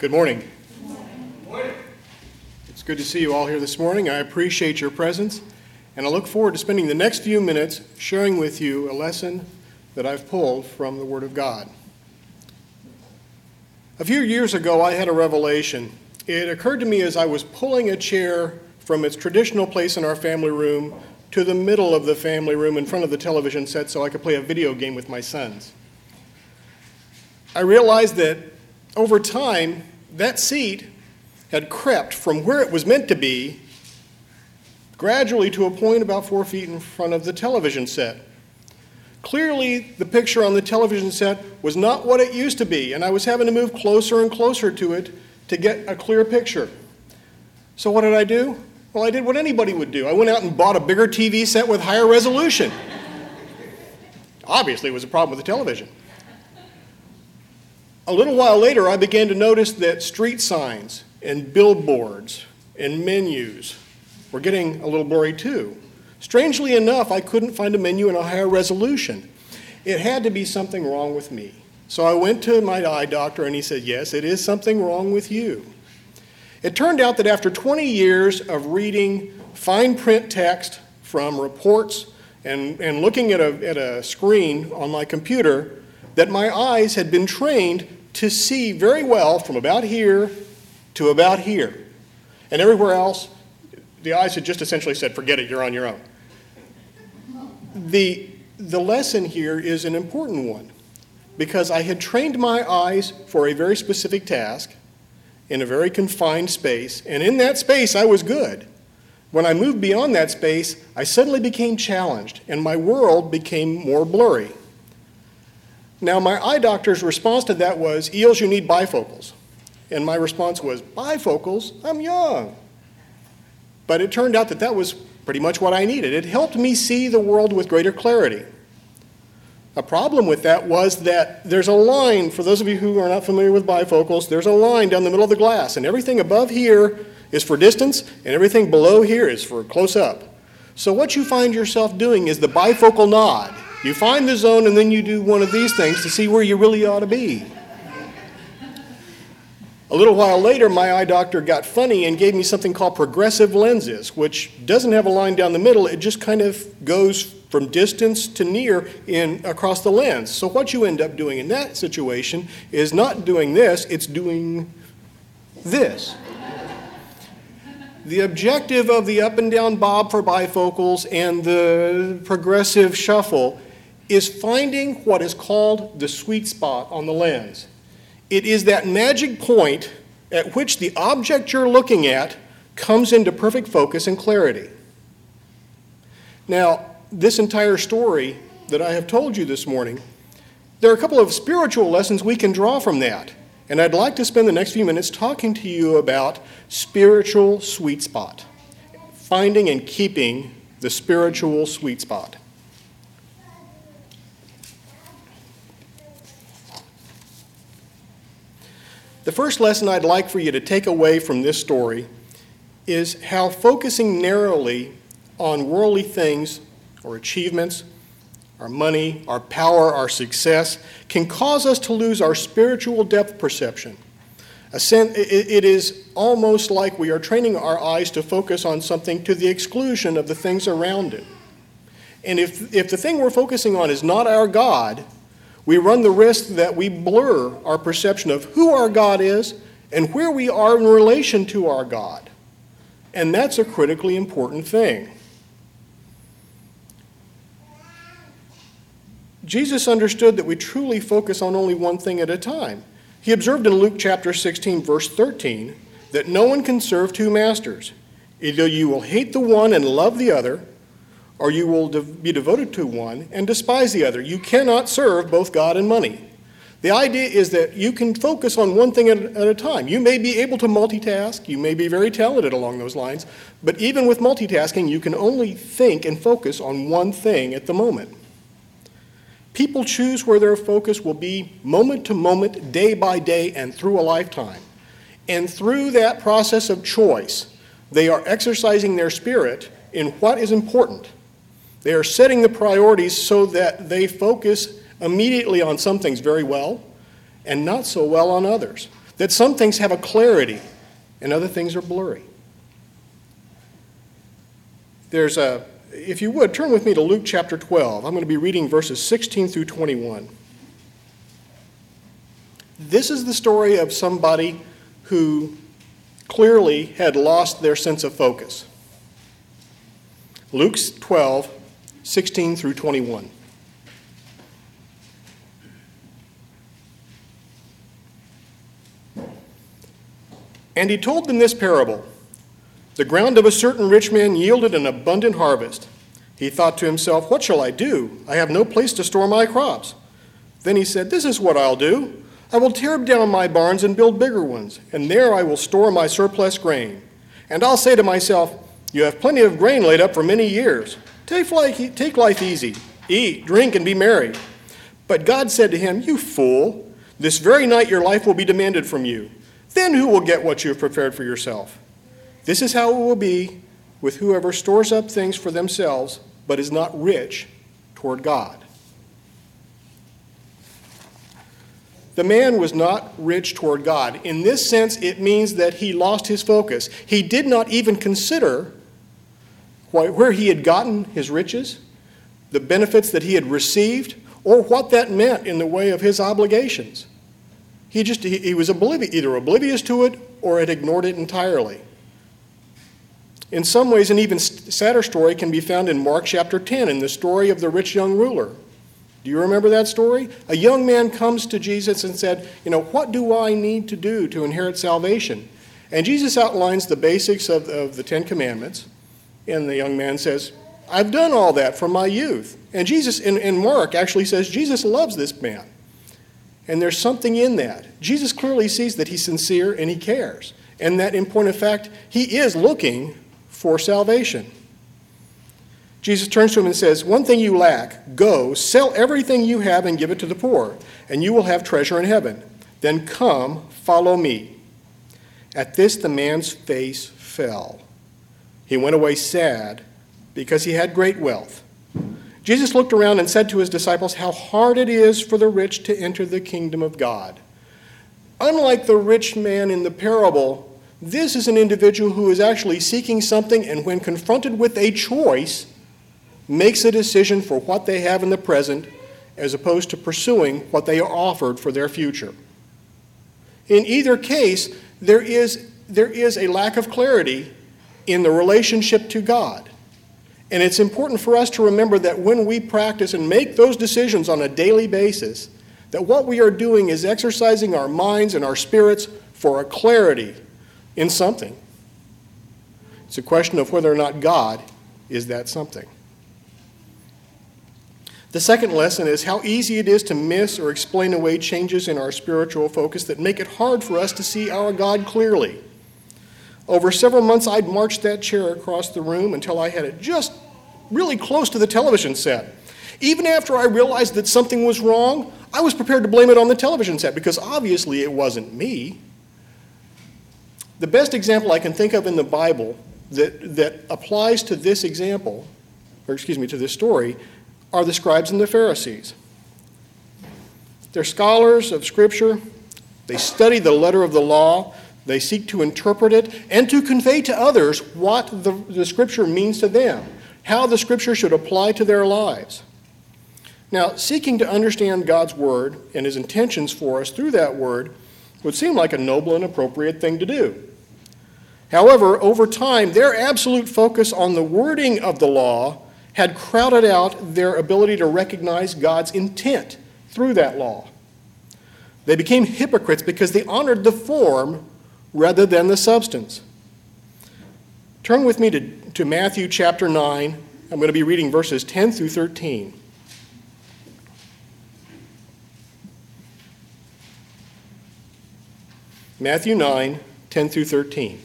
Good morning. It's good to see you all here this morning. I appreciate your presence, and I look forward to spending the next few minutes sharing with you a lesson that I've pulled from the Word of God. A few years ago, I had a revelation. It occurred to me as I was pulling a chair from its traditional place in our family room to the middle of the family room in front of the television set so I could play a video game with my sons. I realized that over time, that seat had crept from where it was meant to be gradually to a point about four feet in front of the television set. Clearly, the picture on the television set was not what it used to be, and I was having to move closer and closer to it to get a clear picture. So, what did I do? Well, I did what anybody would do. I went out and bought a bigger TV set with higher resolution. Obviously, it was a problem with the television. A little while later, I began to notice that street signs and billboards and menus were getting a little blurry too. Strangely enough, I couldn't find a menu in a higher resolution. It had to be something wrong with me. So I went to my eye doctor and he said, Yes, it is something wrong with you. It turned out that after 20 years of reading fine print text from reports and, and looking at a, at a screen on my computer, that my eyes had been trained to see very well from about here to about here. And everywhere else, the eyes had just essentially said, forget it, you're on your own. The, the lesson here is an important one because I had trained my eyes for a very specific task in a very confined space, and in that space I was good. When I moved beyond that space, I suddenly became challenged, and my world became more blurry. Now, my eye doctor's response to that was, Eels, you need bifocals. And my response was, bifocals? I'm young. But it turned out that that was pretty much what I needed. It helped me see the world with greater clarity. A problem with that was that there's a line, for those of you who are not familiar with bifocals, there's a line down the middle of the glass, and everything above here is for distance, and everything below here is for close up. So, what you find yourself doing is the bifocal nod. You find the zone, and then you do one of these things to see where you really ought to be. A little while later, my eye doctor got funny and gave me something called progressive lenses, which doesn't have a line down the middle, it just kind of goes from distance to near in across the lens. So what you end up doing in that situation is not doing this, it's doing this. The objective of the up and down bob for bifocals and the progressive shuffle is finding what is called the sweet spot on the lens. It is that magic point at which the object you're looking at comes into perfect focus and clarity. Now, this entire story that I have told you this morning, there are a couple of spiritual lessons we can draw from that. And I'd like to spend the next few minutes talking to you about spiritual sweet spot, finding and keeping the spiritual sweet spot. The first lesson I'd like for you to take away from this story is how focusing narrowly on worldly things or achievements, our money, our power, our success, can cause us to lose our spiritual depth perception. It is almost like we are training our eyes to focus on something to the exclusion of the things around it. And if, if the thing we're focusing on is not our God, we run the risk that we blur our perception of who our God is and where we are in relation to our God. And that's a critically important thing. Jesus understood that we truly focus on only one thing at a time. He observed in Luke chapter 16, verse 13, that no one can serve two masters. Either you will hate the one and love the other, or you will be devoted to one and despise the other. You cannot serve both God and money. The idea is that you can focus on one thing at, a time. You may be able to multitask, you may be very talented along those lines, but even with multitasking, you can only think and focus on one thing at the moment. People choose where their focus will be moment to moment, day by day, and through a lifetime. And through that process of choice, they are exercising their spirit in what is important they are setting the priorities so that they focus immediately on some things very well and not so well on others. that some things have a clarity and other things are blurry. There's a, if you would, turn with me to Luke chapter 12. I'm going to be reading verses 16 through 21. This is the story of somebody who clearly had lost their sense of focus. Luke 12, 16 through 21. And he told them this parable The ground of a certain rich man yielded an abundant harvest. He thought to himself, What shall I do? I have no place to store my crops. Then he said, This is what I'll do. I will tear down my barns and build bigger ones, and there I will store my surplus grain. And I'll say to myself, You have plenty of grain laid up for many years. Take life, take life easy. Eat, drink, and be merry. But God said to him, You fool, this very night your life will be demanded from you. Then who will get what you have prepared for yourself? This is how it will be with whoever stores up things for themselves, but is not rich toward God. The man was not rich toward God. In this sense, it means that he lost his focus. He did not even consider where he had gotten his riches, the benefits that he had received, or what that meant in the way of his obligations. He just he, he was either oblivious to it or had ignored it entirely. In some ways, an even sadder story can be found in Mark chapter 10 in the story of the rich young ruler. Do you remember that story? A young man comes to Jesus and said, You know, what do I need to do to inherit salvation? And Jesus outlines the basics of, of the Ten Commandments. And the young man says, I've done all that from my youth. And Jesus, in, in Mark, actually says, Jesus loves this man. And there's something in that. Jesus clearly sees that he's sincere and he cares. And that, in point of fact, he is looking for salvation. Jesus turns to him and says, One thing you lack, go, sell everything you have and give it to the poor, and you will have treasure in heaven. Then come, follow me. At this, the man's face fell. He went away sad because he had great wealth. Jesus looked around and said to his disciples, How hard it is for the rich to enter the kingdom of God. Unlike the rich man in the parable, this is an individual who is actually seeking something and, when confronted with a choice, makes a decision for what they have in the present as opposed to pursuing what they are offered for their future. In either case, there is, there is a lack of clarity in the relationship to God. And it's important for us to remember that when we practice and make those decisions on a daily basis, that what we are doing is exercising our minds and our spirits for a clarity in something. It's a question of whether or not God is that something. The second lesson is how easy it is to miss or explain away changes in our spiritual focus that make it hard for us to see our God clearly. Over several months, I'd marched that chair across the room until I had it just really close to the television set. Even after I realized that something was wrong, I was prepared to blame it on the television set because obviously it wasn't me. The best example I can think of in the Bible that, that applies to this example, or excuse me, to this story, are the scribes and the Pharisees. They're scholars of Scripture, they study the letter of the law, they seek to interpret it and to convey to others what the, the Scripture means to them, how the Scripture should apply to their lives. Now, seeking to understand God's Word and His intentions for us through that Word would seem like a noble and appropriate thing to do. However, over time, their absolute focus on the wording of the law had crowded out their ability to recognize God's intent through that law. They became hypocrites because they honored the form rather than the substance. Turn with me to, to Matthew chapter 9. I'm going to be reading verses 10 through 13. Matthew 9, 10 through 13.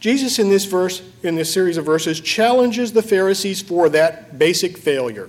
Jesus, in this verse, in this series of verses, challenges the Pharisees for that basic failure.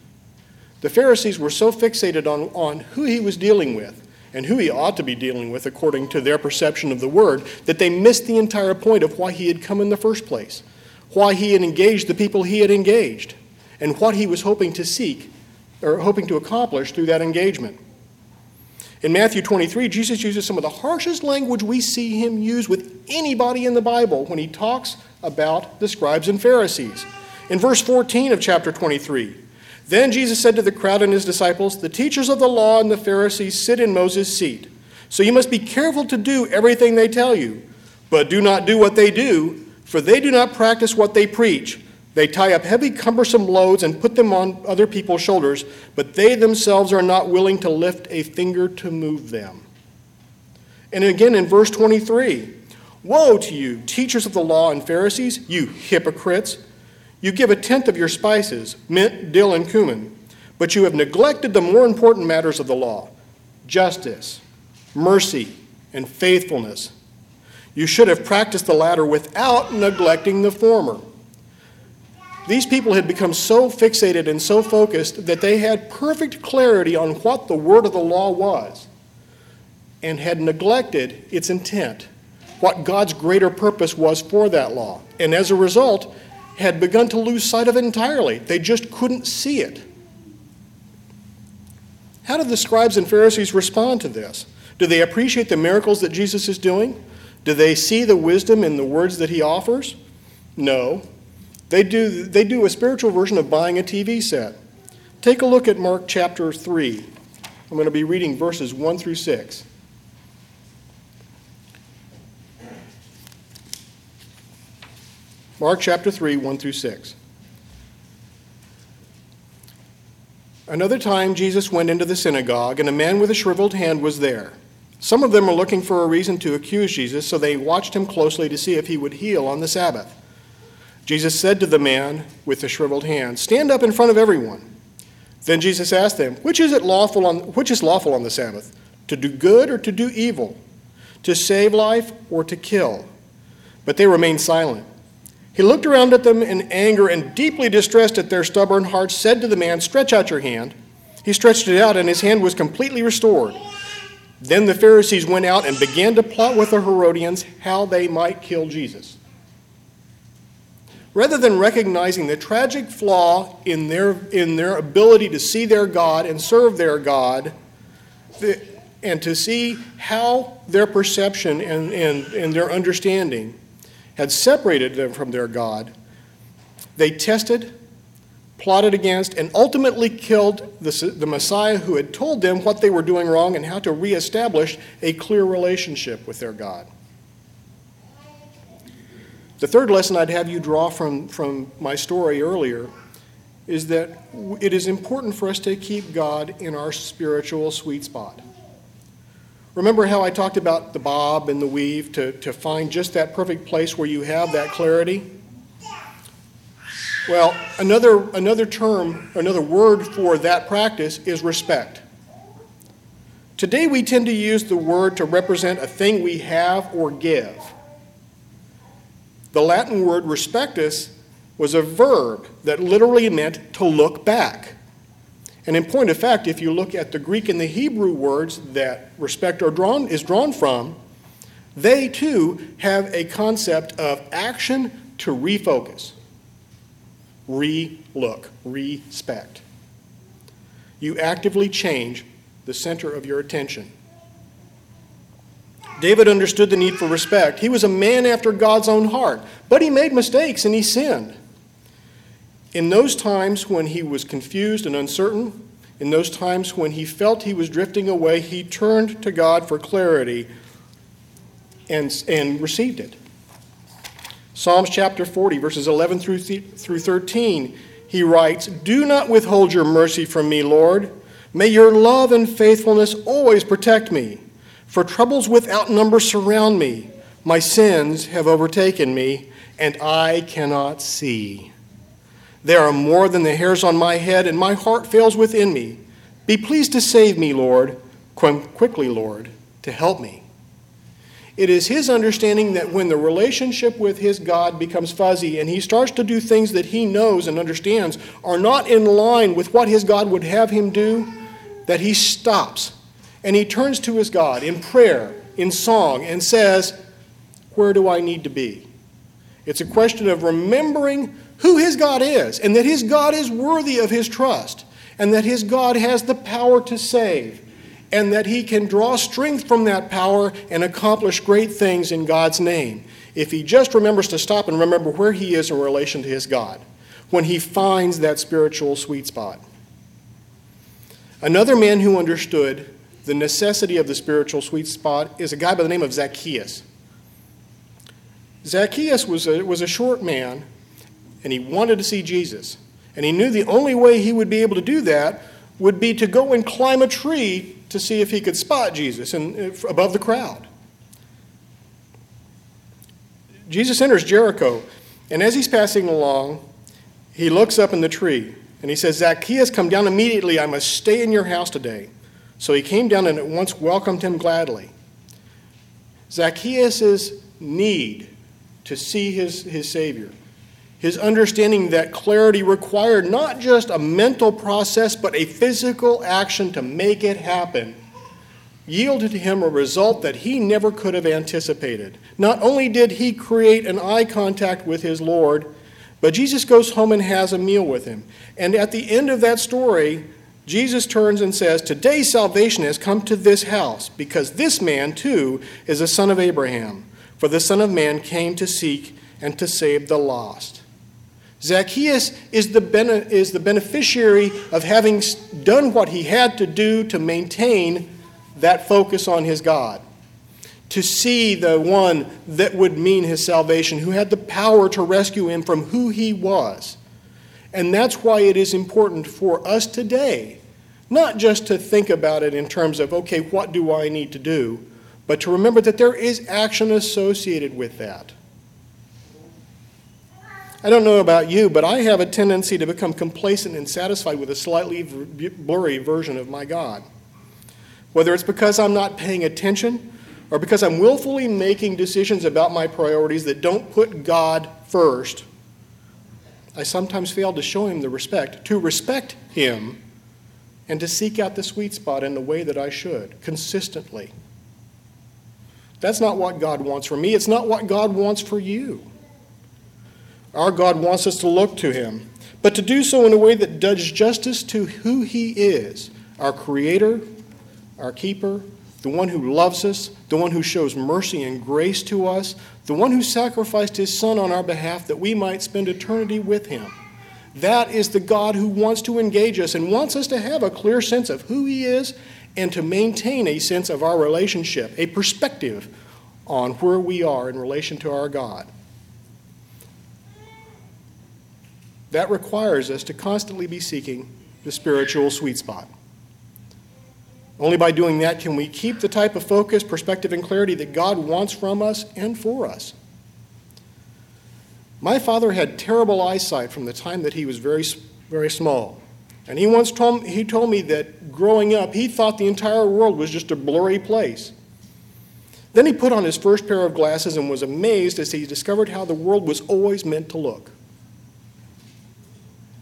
The Pharisees were so fixated on, on who he was dealing with and who he ought to be dealing with according to their perception of the word that they missed the entire point of why he had come in the first place, why he had engaged the people he had engaged, and what he was hoping to seek or hoping to accomplish through that engagement. In Matthew 23, Jesus uses some of the harshest language we see him use with anybody in the Bible when he talks about the scribes and Pharisees. In verse 14 of chapter 23, then Jesus said to the crowd and his disciples, The teachers of the law and the Pharisees sit in Moses' seat. So you must be careful to do everything they tell you, but do not do what they do, for they do not practice what they preach. They tie up heavy, cumbersome loads and put them on other people's shoulders, but they themselves are not willing to lift a finger to move them. And again in verse 23 Woe to you, teachers of the law and Pharisees, you hypocrites! You give a tenth of your spices, mint, dill, and cumin, but you have neglected the more important matters of the law justice, mercy, and faithfulness. You should have practiced the latter without neglecting the former. These people had become so fixated and so focused that they had perfect clarity on what the word of the law was and had neglected its intent, what God's greater purpose was for that law. And as a result, had begun to lose sight of it entirely. They just couldn't see it. How did the scribes and Pharisees respond to this? Do they appreciate the miracles that Jesus is doing? Do they see the wisdom in the words that he offers? No. They do, they do a spiritual version of buying a TV set. Take a look at Mark chapter 3. I'm going to be reading verses 1 through 6. Mark chapter 3, 1 through 6. Another time, Jesus went into the synagogue, and a man with a shriveled hand was there. Some of them were looking for a reason to accuse Jesus, so they watched him closely to see if he would heal on the Sabbath. Jesus said to the man with the shriveled hand, Stand up in front of everyone. Then Jesus asked them, Which is it lawful on which is lawful on the Sabbath? To do good or to do evil? To save life or to kill? But they remained silent. He looked around at them in anger and deeply distressed at their stubborn hearts, said to the man, Stretch out your hand. He stretched it out, and his hand was completely restored. Then the Pharisees went out and began to plot with the Herodians how they might kill Jesus. Rather than recognizing the tragic flaw in their, in their ability to see their God and serve their God, the, and to see how their perception and, and, and their understanding had separated them from their God, they tested, plotted against, and ultimately killed the, the Messiah who had told them what they were doing wrong and how to reestablish a clear relationship with their God. The third lesson I'd have you draw from, from my story earlier is that it is important for us to keep God in our spiritual sweet spot. Remember how I talked about the bob and the weave to, to find just that perfect place where you have that clarity? Well, another, another term, another word for that practice is respect. Today we tend to use the word to represent a thing we have or give. The Latin word respectus was a verb that literally meant to look back. And in point of fact, if you look at the Greek and the Hebrew words that respect are drawn, is drawn from, they too have a concept of action to refocus, re look, respect. You actively change the center of your attention. David understood the need for respect. He was a man after God's own heart, but he made mistakes and he sinned. In those times when he was confused and uncertain, in those times when he felt he was drifting away, he turned to God for clarity and, and received it. Psalms chapter 40, verses 11 through, through 13, he writes, Do not withhold your mercy from me, Lord. May your love and faithfulness always protect me. For troubles without number surround me. My sins have overtaken me, and I cannot see. There are more than the hairs on my head, and my heart fails within me. Be pleased to save me, Lord. Come quickly, Lord, to help me. It is his understanding that when the relationship with his God becomes fuzzy and he starts to do things that he knows and understands are not in line with what his God would have him do, that he stops and he turns to his God in prayer, in song, and says, Where do I need to be? It's a question of remembering who his God is and that his God is worthy of his trust and that his God has the power to save and that he can draw strength from that power and accomplish great things in God's name if he just remembers to stop and remember where he is in relation to his God when he finds that spiritual sweet spot. Another man who understood the necessity of the spiritual sweet spot is a guy by the name of Zacchaeus. Zacchaeus was a, was a short man, and he wanted to see Jesus. And he knew the only way he would be able to do that would be to go and climb a tree to see if he could spot Jesus and, above the crowd. Jesus enters Jericho, and as he's passing along, he looks up in the tree and he says, Zacchaeus, come down immediately. I must stay in your house today. So he came down and at once welcomed him gladly. Zacchaeus' need to see his, his Savior, his understanding that clarity required not just a mental process, but a physical action to make it happen, yielded to him a result that he never could have anticipated. Not only did he create an eye contact with his Lord, but Jesus goes home and has a meal with him. And at the end of that story, Jesus turns and says, Today salvation has come to this house, because this man too is a son of Abraham. For the Son of Man came to seek and to save the lost. Zacchaeus is the, bene- is the beneficiary of having done what he had to do to maintain that focus on his God, to see the one that would mean his salvation, who had the power to rescue him from who he was. And that's why it is important for us today, not just to think about it in terms of, okay, what do I need to do, but to remember that there is action associated with that. I don't know about you, but I have a tendency to become complacent and satisfied with a slightly blurry version of my God. Whether it's because I'm not paying attention or because I'm willfully making decisions about my priorities that don't put God first, I sometimes fail to show Him the respect, to respect Him, and to seek out the sweet spot in the way that I should, consistently. That's not what God wants for me. It's not what God wants for you. Our God wants us to look to Him, but to do so in a way that does justice to who He is our Creator, our Keeper, the one who loves us, the one who shows mercy and grace to us, the one who sacrificed His Son on our behalf that we might spend eternity with Him. That is the God who wants to engage us and wants us to have a clear sense of who He is and to maintain a sense of our relationship, a perspective on where we are in relation to our God. That requires us to constantly be seeking the spiritual sweet spot. Only by doing that can we keep the type of focus, perspective, and clarity that God wants from us and for us. My father had terrible eyesight from the time that he was very, very small. And he once told, he told me that growing up, he thought the entire world was just a blurry place. Then he put on his first pair of glasses and was amazed as he discovered how the world was always meant to look.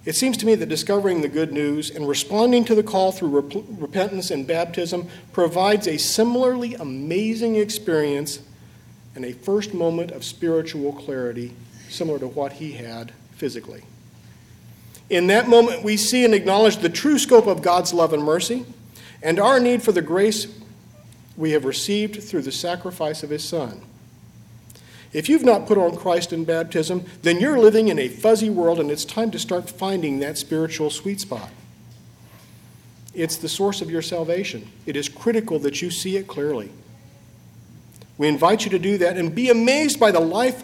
It seems to me that discovering the good news and responding to the call through rep- repentance and baptism provides a similarly amazing experience and a first moment of spiritual clarity, similar to what he had physically. In that moment, we see and acknowledge the true scope of God's love and mercy and our need for the grace we have received through the sacrifice of His Son. If you've not put on Christ in baptism, then you're living in a fuzzy world and it's time to start finding that spiritual sweet spot. It's the source of your salvation. It is critical that you see it clearly. We invite you to do that and be amazed by the life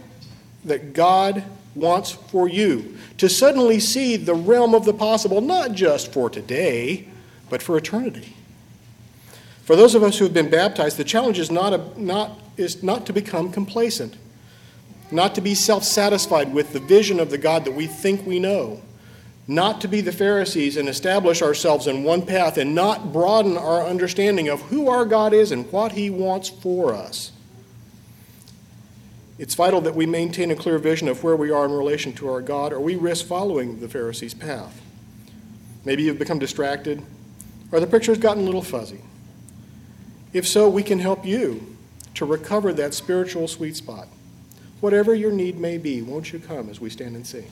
that God wants for you to suddenly see the realm of the possible, not just for today, but for eternity. For those of us who have been baptized, the challenge is not, a, not, is not to become complacent, not to be self satisfied with the vision of the God that we think we know, not to be the Pharisees and establish ourselves in one path and not broaden our understanding of who our God is and what He wants for us. It's vital that we maintain a clear vision of where we are in relation to our God, or we risk following the Pharisees' path. Maybe you've become distracted, or the picture's gotten a little fuzzy. If so, we can help you to recover that spiritual sweet spot. Whatever your need may be, won't you come as we stand and sing?